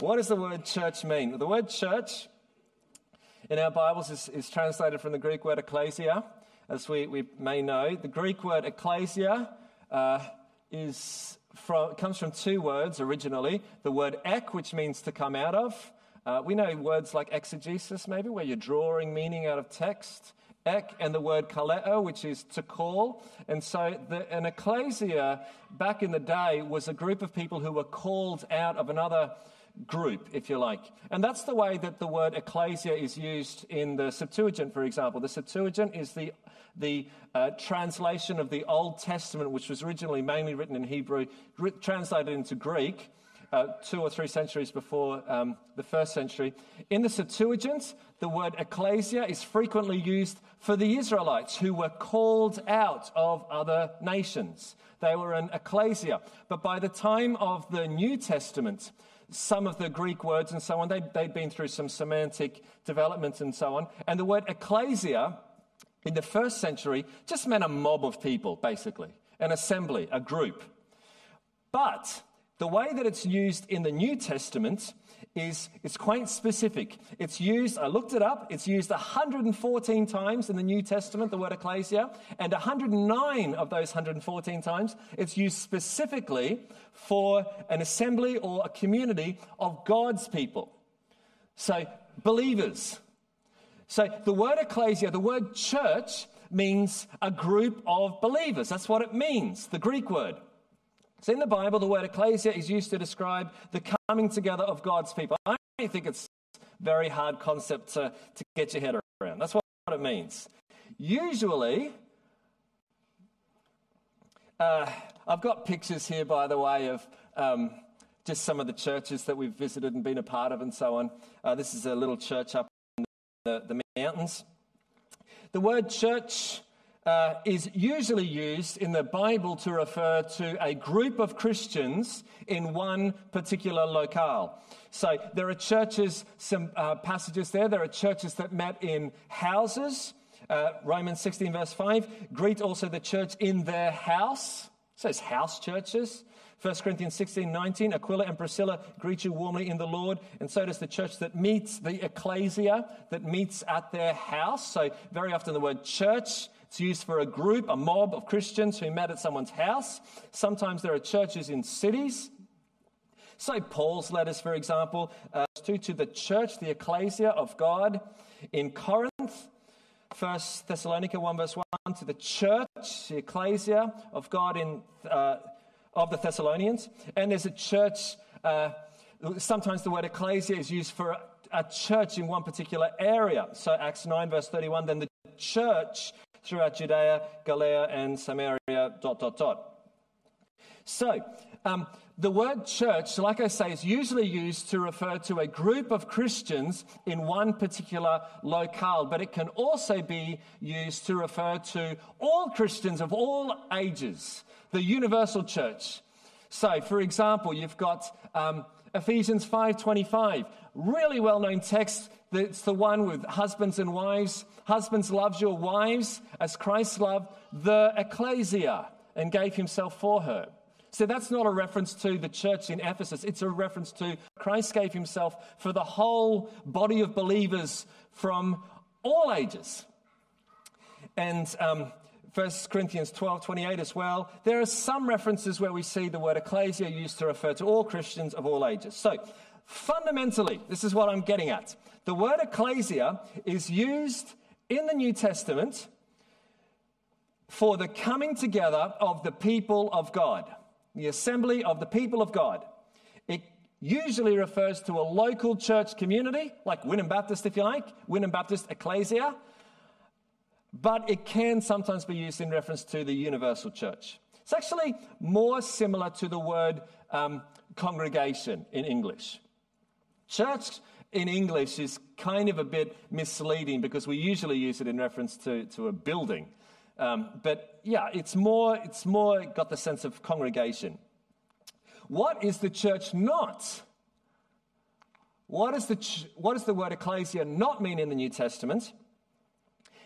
What does the word church mean? The word church in our Bibles is, is translated from the Greek word ecclesia, as we, we may know. The Greek word ecclesia uh, is from, comes from two words originally the word ek, which means to come out of. Uh, we know words like exegesis, maybe, where you're drawing meaning out of text. Ek and the word kaleo, which is to call. And so the, an ecclesia back in the day was a group of people who were called out of another group, if you like. And that's the way that the word ecclesia is used in the Septuagint, for example. The Septuagint is the, the uh, translation of the Old Testament, which was originally mainly written in Hebrew, translated into Greek. Uh, two or three centuries before um, the first century. In the Septuagint, the word ecclesia is frequently used for the Israelites who were called out of other nations. They were an ecclesia. But by the time of the New Testament, some of the Greek words and so on, they'd, they'd been through some semantic development and so on. And the word ecclesia in the first century just meant a mob of people, basically, an assembly, a group. But the way that it's used in the New Testament is it's quite specific. It's used, I looked it up, it's used 114 times in the New Testament, the word ecclesia, and 109 of those 114 times it's used specifically for an assembly or a community of God's people. So, believers. So, the word ecclesia, the word church, means a group of believers. That's what it means, the Greek word. So in the Bible, the word ecclesia is used to describe the coming together of God's people. I think it's a very hard concept to, to get your head around. That's what it means. Usually, uh, I've got pictures here, by the way, of um, just some of the churches that we've visited and been a part of and so on. Uh, this is a little church up in the, the mountains. The word church uh, is usually used in the Bible to refer to a group of Christians in one particular locale. So there are churches, some uh, passages there, there are churches that met in houses. Uh, Romans 16, verse 5. Greet also the church in their house. So it's house churches. 1 Corinthians 16, 19, Aquila and Priscilla greet you warmly in the Lord, and so does the church that meets, the ecclesia that meets at their house. So, very often the word church it's used for a group, a mob of Christians who met at someone's house. Sometimes there are churches in cities. So, Paul's letters, for example, uh, to, to the church, the ecclesia of God in Corinth. First Thessalonica 1 verse 1 to the church, the ecclesia of God in, uh, of the Thessalonians. And there's a church, uh, sometimes the word ecclesia is used for a church in one particular area. So Acts 9 verse 31, then the church throughout Judea, Galilee, and Samaria, dot, dot, dot. So, um, the word church, like I say, is usually used to refer to a group of Christians in one particular locale, but it can also be used to refer to all Christians of all ages, the universal church. So, for example, you've got um, Ephesians 5:25, really well-known text. It's the one with husbands and wives. Husbands, love your wives as Christ loved the ecclesia and gave himself for her. So that's not a reference to the church in Ephesus. It's a reference to Christ gave himself for the whole body of believers from all ages. And um, 1 Corinthians 12 28 as well. There are some references where we see the word ecclesia used to refer to all Christians of all ages. So, fundamentally, this is what I'm getting at. The word ecclesia is used in the New Testament for the coming together of the people of God, the assembly of the people of God. It usually refers to a local church community, like Wynnum Baptist, if you like, Wynnum Baptist Ecclesia but it can sometimes be used in reference to the universal church. It's actually more similar to the word um, congregation in English. Church in English is kind of a bit misleading because we usually use it in reference to, to a building. Um, but yeah, it's more, it's more got the sense of congregation. What is the church not? What, is the ch- what does the word ecclesia not mean in the New Testament?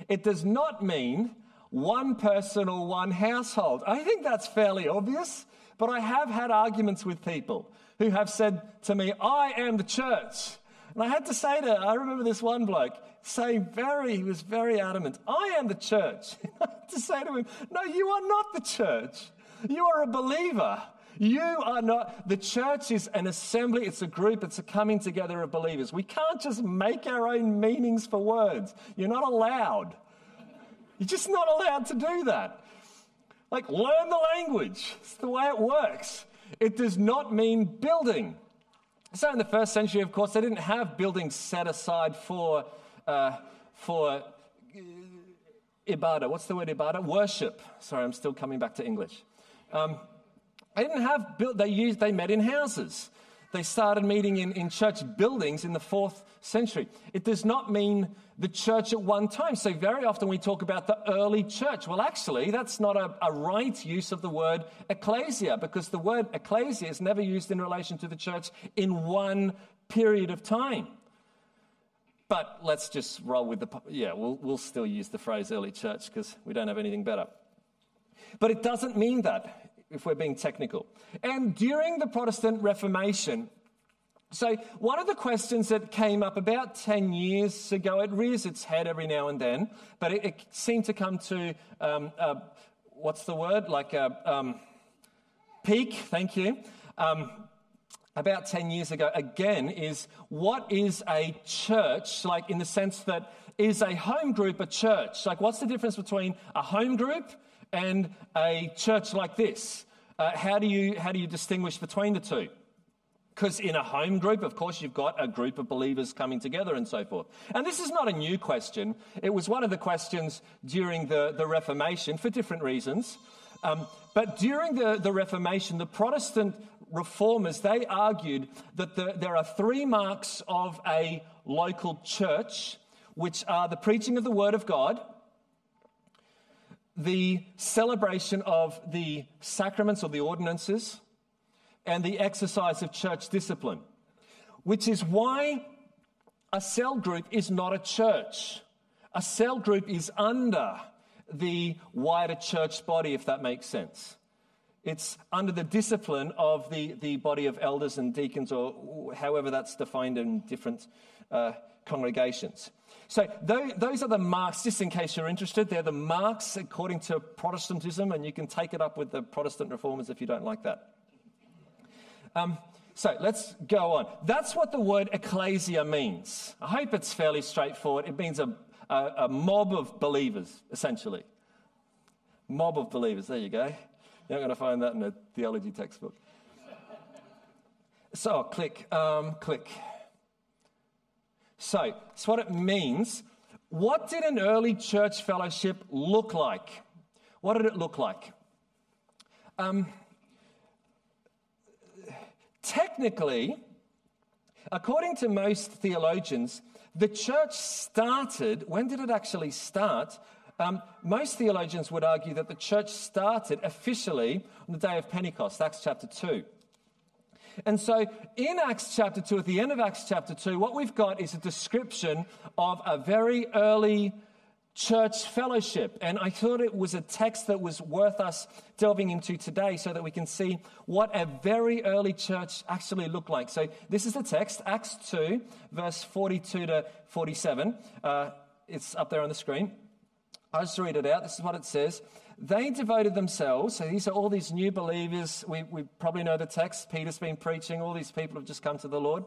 It does not mean one person or one household. I think that's fairly obvious, But I have had arguments with people who have said to me, I am the church. And I had to say to, I remember this one bloke saying very, he was very adamant, I am the church. I had to say to him, No, you are not the church. You are a believer. You are not, the church is an assembly, it's a group, it's a coming together of believers. We can't just make our own meanings for words. You're not allowed. You're just not allowed to do that. Like, learn the language. It's the way it works. It does not mean building. So, in the first century, of course, they didn't have buildings set aside for, uh, for uh, ibadah. What's the word ibadah? Worship. Sorry, I'm still coming back to English. Um, they didn't have built, they used, they met in houses. They started meeting in, in church buildings in the fourth century. It does not mean the church at one time. So, very often we talk about the early church. Well, actually, that's not a, a, right use of the word ecclesia because the word ecclesia is never used in relation to the church in one period of time. But let's just roll with the, yeah, we'll, we'll still use the phrase early church because we don't have anything better. But it doesn't mean that if we're being technical. And during the Protestant Reformation, so, one of the questions that came up about 10 years ago, it rears its head every now and then, but it, it seemed to come to um, uh, what's the word? Like a um, peak, thank you. Um, about 10 years ago, again, is what is a church, like in the sense that is a home group a church? Like, what's the difference between a home group and a church like this? Uh, how, do you, how do you distinguish between the two? Because in a home group, of course, you've got a group of believers coming together and so forth. And this is not a new question. It was one of the questions during the, the Reformation for different reasons. Um, but during the, the Reformation, the Protestant reformers, they argued that the, there are three marks of a local church, which are the preaching of the Word of God, the celebration of the sacraments or the ordinances and the exercise of church discipline, which is why a cell group is not a church. A cell group is under the wider church body, if that makes sense. It's under the discipline of the, the body of elders and deacons, or however that's defined in different uh, congregations. So those are the marks, just in case you're interested. They're the marks according to Protestantism, and you can take it up with the Protestant reformers if you don't like that. Um, so let's go on. That's what the word ecclesia means. I hope it's fairly straightforward. It means a, a, a mob of believers, essentially. Mob of believers. There you go. You're not going to find that in a theology textbook. So click, um, click. So, that's what it means. What did an early church fellowship look like? What did it look like? Um, technically, according to most theologians, the church started, when did it actually start? Um, most theologians would argue that the church started officially on the day of Pentecost, Acts chapter 2. And so in Acts chapter 2, at the end of Acts chapter 2, what we've got is a description of a very early church fellowship. And I thought it was a text that was worth us delving into today so that we can see what a very early church actually looked like. So this is the text, Acts 2, verse 42 to 47. Uh, it's up there on the screen. I'll just read it out. This is what it says. They devoted themselves, so these are all these new believers. We, we probably know the text. Peter's been preaching, all these people have just come to the Lord.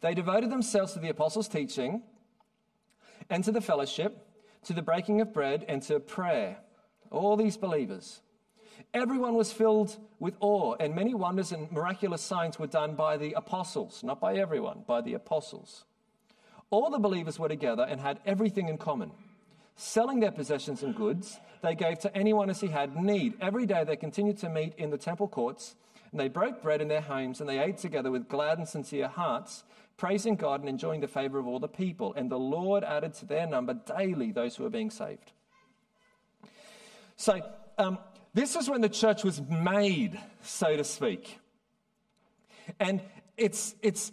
They devoted themselves to the apostles' teaching and to the fellowship, to the breaking of bread, and to prayer. All these believers. Everyone was filled with awe, and many wonders and miraculous signs were done by the apostles, not by everyone, by the apostles. All the believers were together and had everything in common. Selling their possessions and goods, they gave to anyone as he had need. Every day they continued to meet in the temple courts, and they broke bread in their homes, and they ate together with glad and sincere hearts, praising God and enjoying the favor of all the people. And the Lord added to their number daily those who were being saved. So, um, this is when the church was made, so to speak. And it's, it's,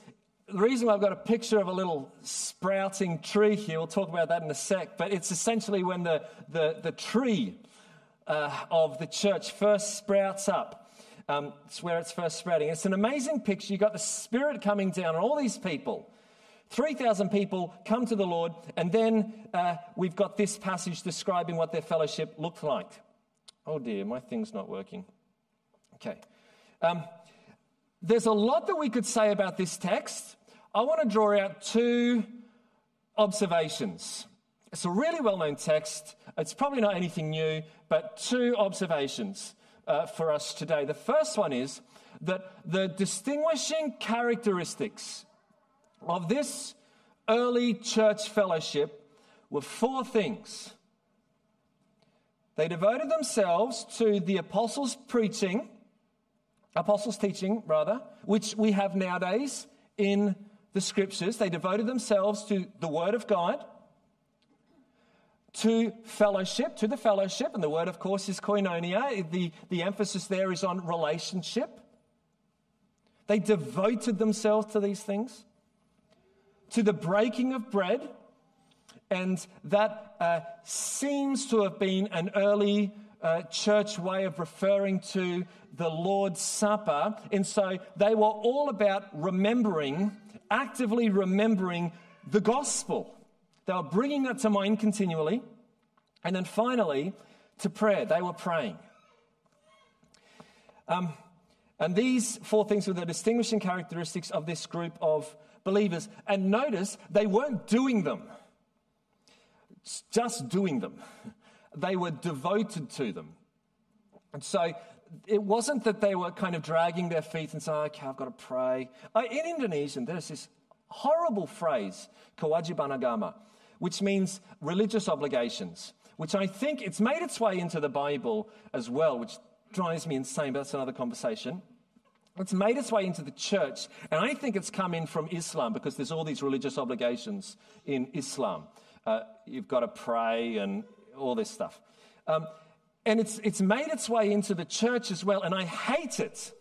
the reason why I've got a picture of a little sprouting tree here, we'll talk about that in a sec, but it's essentially when the, the, the tree uh, of the church first sprouts up. Um, it's where it's first spreading. It's an amazing picture. You've got the Spirit coming down on all these people. 3,000 people come to the Lord, and then uh, we've got this passage describing what their fellowship looked like. Oh dear, my thing's not working. Okay. Um, there's a lot that we could say about this text. I want to draw out two observations. It's a really well known text. It's probably not anything new, but two observations uh, for us today. The first one is that the distinguishing characteristics of this early church fellowship were four things. They devoted themselves to the apostles' preaching, apostles' teaching, rather, which we have nowadays in the scriptures. They devoted themselves to the Word of God, to fellowship, to the fellowship, and the word, of course, is koinonia. The, the emphasis there is on relationship. They devoted themselves to these things to the breaking of bread, and that uh, seems to have been an early uh, church way of referring to the Lord's Supper. And so they were all about remembering, actively remembering the gospel. They were bringing that to mind continually. And then finally, to prayer. They were praying. Um, and these four things were the distinguishing characteristics of this group of believers. And notice they weren't doing them, just doing them. They were devoted to them. And so it wasn't that they were kind of dragging their feet and saying, okay, I've got to pray. In Indonesian, there's this horrible phrase, kewajiban agama, which means religious obligations, which I think it's made its way into the Bible as well, which drives me insane, but that's another conversation. It's made its way into the church, and I think it's come in from Islam because there's all these religious obligations in Islam. Uh, you've got to pray and all this stuff. Um, and it's, it's made its way into the church as well, and I hate it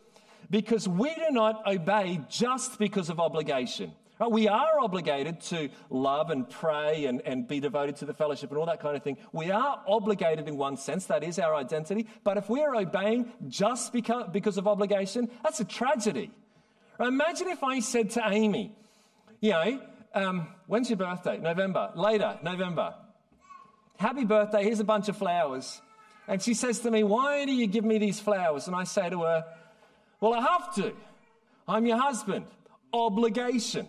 because we do not obey just because of obligation. We are obligated to love and pray and, and be devoted to the fellowship and all that kind of thing. We are obligated in one sense, that is our identity. But if we are obeying just because, because of obligation, that's a tragedy. Imagine if I said to Amy, you know, um, when's your birthday? November. Later, November. Happy birthday, here's a bunch of flowers. And she says to me, Why do you give me these flowers? And I say to her, Well, I have to. I'm your husband. Obligation.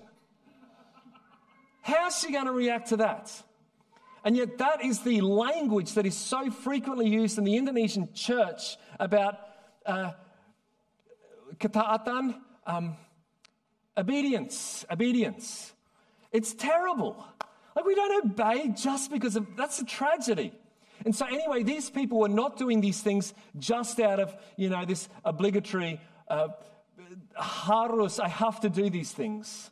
How's she going to react to that? And yet, that is the language that is so frequently used in the Indonesian church about uh, um, obedience, obedience. It's terrible. Like, we don't obey just because of that's a tragedy. And so, anyway, these people were not doing these things just out of, you know, this obligatory uh, harus, I have to do these things.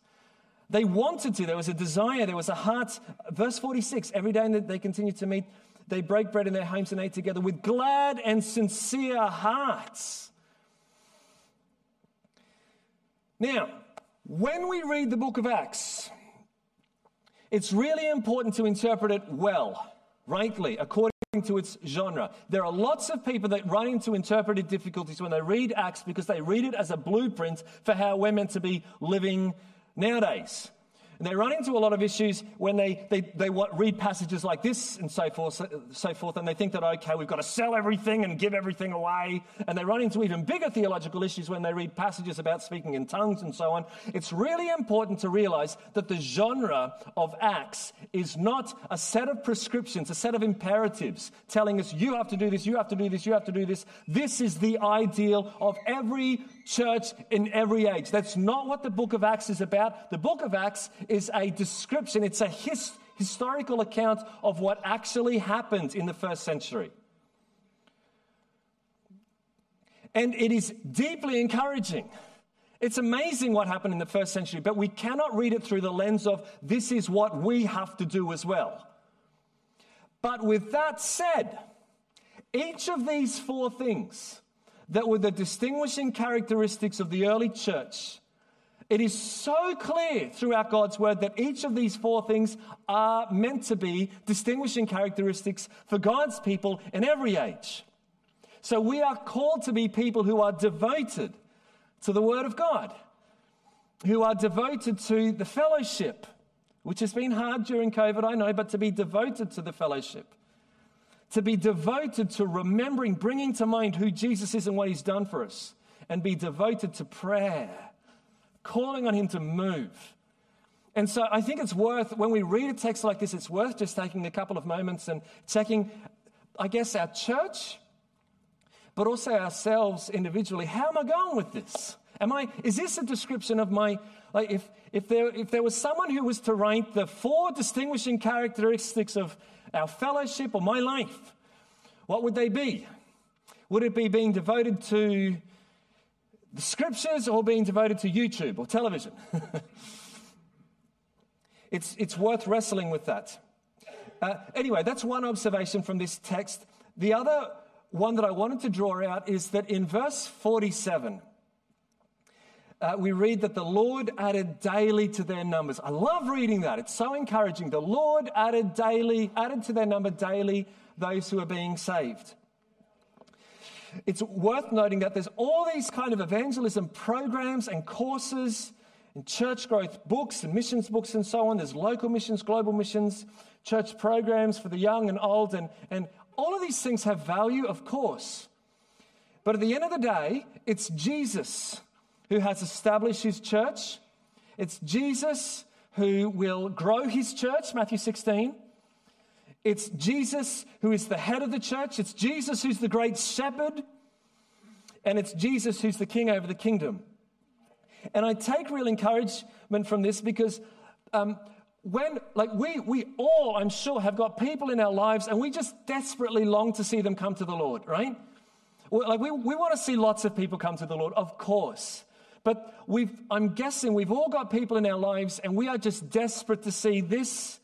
They wanted to. There was a desire. There was a heart. Verse 46 every day they continued to meet, they break bread in their homes and ate together with glad and sincere hearts. Now, when we read the book of Acts, it's really important to interpret it well, rightly, according to its genre. There are lots of people that run into interpretive difficulties when they read Acts because they read it as a blueprint for how we're meant to be living nowadays. And they run into a lot of issues when they, they, they read passages like this and so forth, so forth, and they think that, okay, we've got to sell everything and give everything away. And they run into even bigger theological issues when they read passages about speaking in tongues and so on. It's really important to realize that the genre of Acts is not a set of prescriptions, a set of imperatives telling us, you have to do this, you have to do this, you have to do this. This is the ideal of every church in every age. That's not what the book of Acts is about. The book of Acts is a description, it's a his, historical account of what actually happened in the first century. And it is deeply encouraging. It's amazing what happened in the first century, but we cannot read it through the lens of this is what we have to do as well. But with that said, each of these four things that were the distinguishing characteristics of the early church. It is so clear throughout God's word that each of these four things are meant to be distinguishing characteristics for God's people in every age. So we are called to be people who are devoted to the Word of God, who are devoted to the fellowship, which has been hard during COVID, I know, but to be devoted to the fellowship, to be devoted to remembering, bringing to mind who Jesus is and what He's done for us, and be devoted to prayer, calling on Him to move. And so I think it's worth, when we read a text like this, it's worth just taking a couple of moments and checking, I guess, our church, but also ourselves individually. How am I going with this? Am I, is this a description of my, like if, if, there, if there was someone who was to rank the four distinguishing characteristics of our fellowship or my life, what would they be? Would it be being devoted to the scriptures or being devoted to YouTube or television? it's, it's worth wrestling with that. Uh, anyway, that's one observation from this text. The other one that I wanted to draw out is that in verse 47, uh, we read that the Lord added daily to their numbers. I love reading that. It's so encouraging. The Lord added daily, added to their number daily those who are being saved. It's worth noting that there's all these kind of evangelism programs and courses and church growth books and missions books and so on. There's local missions, global missions, church programs for the young and old, and, and all of these things have value, of course. But at the end of the day, it's Jesus who has established his church. It's Jesus who will grow his church, Matthew 16. It's Jesus who is the head of the church. It's Jesus who's the great shepherd. And it's Jesus who's the king over the kingdom. And I take real encouragement from this because um, when, like, we, we all, I'm sure, have got people in our lives and we just desperately long to see them come to the Lord, right? Like, we, we want to see lots of people come to the Lord, of course. But I'm guessing we've all got people in our lives and we are just desperate to see this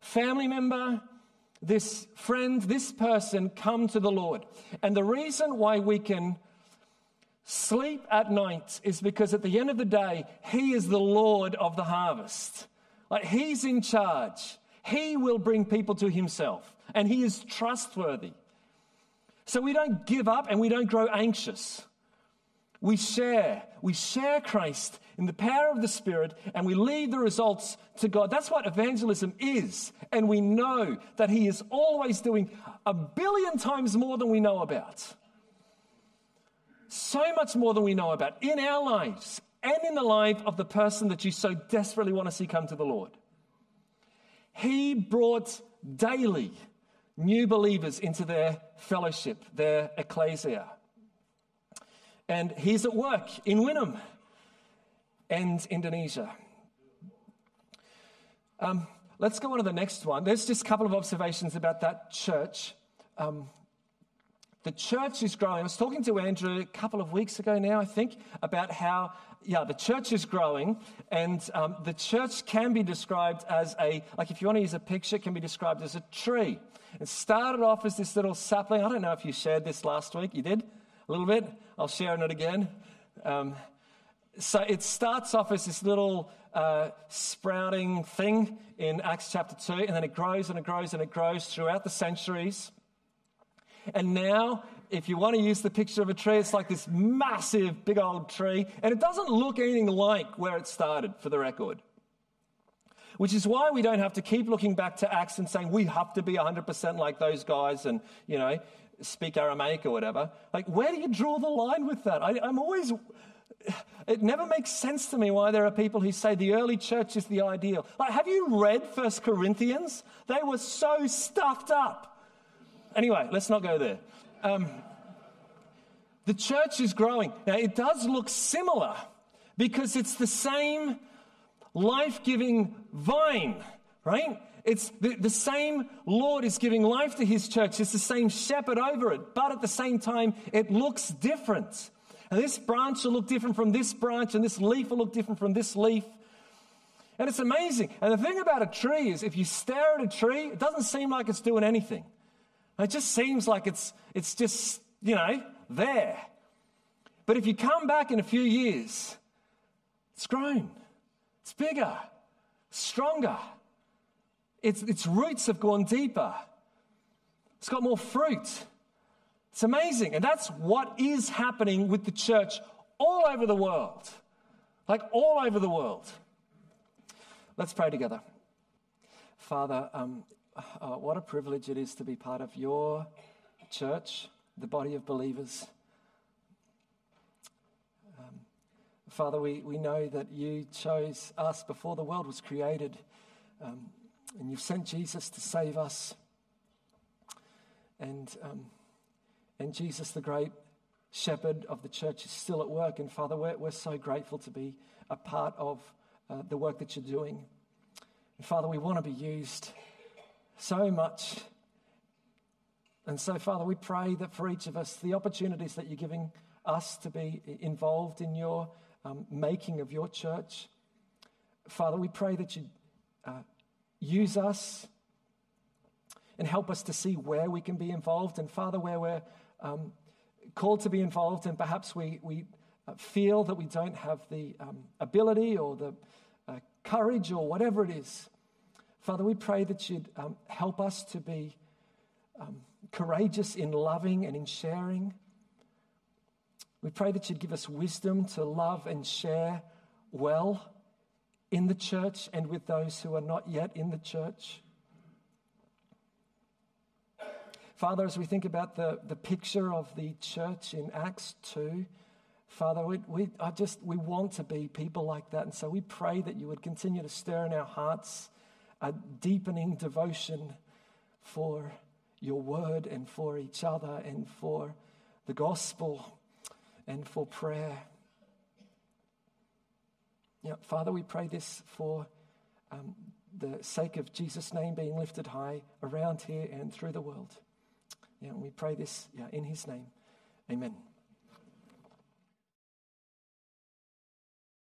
family member, this friend, this person come to the Lord. And the reason why we can sleep at night is because at the end of the day, He is the Lord of the harvest. Like He's in charge. He will bring people to Himself, and He is trustworthy. So we don't give up and we don't grow anxious. We share. We share Christ in the power of the Spirit and we leave the results to God. That's what evangelism is. And we know that He is always doing a billion times more than we know about. So much more than we know about in our lives and in the life of the person that you so desperately want to see come to the Lord. He brought daily new believers into their fellowship, their ecclesia. And he's at work in Wynnum and Indonesia. Um, let's go on to the next one. There's just a couple of observations about that church. Um, the church is growing. I was talking to Andrew a couple of weeks ago now, I think, about how, yeah, the church is growing, and um, the church can be described as a, like if you want to use a picture, it can be described as a tree. It started off as this little sapling. I don't know if you shared this last week. You did? A little bit? I'll share on it again. Um, so it starts off as this little uh, sprouting thing in Acts chapter 2, and then it grows and it grows and it grows throughout the centuries. And now, if you want to use the picture of a tree, it's like this massive, big old tree, and it doesn't look anything like where it started, for the record. Which is why we don't have to keep looking back to Acts and saying we have to be 100% like those guys and, you know, speak Aramaic or whatever. Like, where do you draw the line with that? I, I'm always, it never makes sense to me why there are people who say the early church is the ideal. Like, have you read First Corinthians? They were so stuffed up. Anyway, let's not go there. Um, the church is growing. Now, it does look similar because it's the same life giving vine, right? It's the, the same Lord is giving life to his church. It's the same shepherd over it. But at the same time, it looks different. And this branch will look different from this branch, and this leaf will look different from this leaf. And it's amazing. And the thing about a tree is if you stare at a tree, it doesn't seem like it's doing anything. It just seems like it's, it's just, you know, there. But if you come back in a few years, it's grown, it's bigger, stronger. Its, its roots have gone deeper. It's got more fruit. It's amazing. And that's what is happening with the church all over the world. Like all over the world. Let's pray together. Father, um, uh, what a privilege it is to be part of your church, the body of believers. Um, Father, we, we know that you chose us before the world was created, um, and you've sent Jesus to save us. And, um, and Jesus, the great shepherd of the church, is still at work. And Father, we're, we're so grateful to be a part of uh, the work that you're doing. And Father, we want to be used so much. And so, Father, we pray that for each of us, the opportunities that you're giving us to be involved in your um, making of your church, Father, we pray that you uh, use us and help us to see where we can be involved. And Father, where we're um, called to be involved, and perhaps we, we uh, feel that we don't have the um, ability or the uh, courage or whatever it is. Father, we pray that you'd um, help us to be um, courageous in loving and in sharing. We pray that you'd give us wisdom to love and share well in the church and with those who are not yet in the church. Father, as we think about the, the picture of the church in Acts 2, Father, we, we, I just, we want to be people like that. And so we pray that you would continue to stir in our hearts a deepening devotion for your word and for each other and for the gospel and for prayer. Father, we pray this for um, the sake of Jesus' name being lifted high around here and through the world. Yeah, we pray this yeah, in his name. Amen.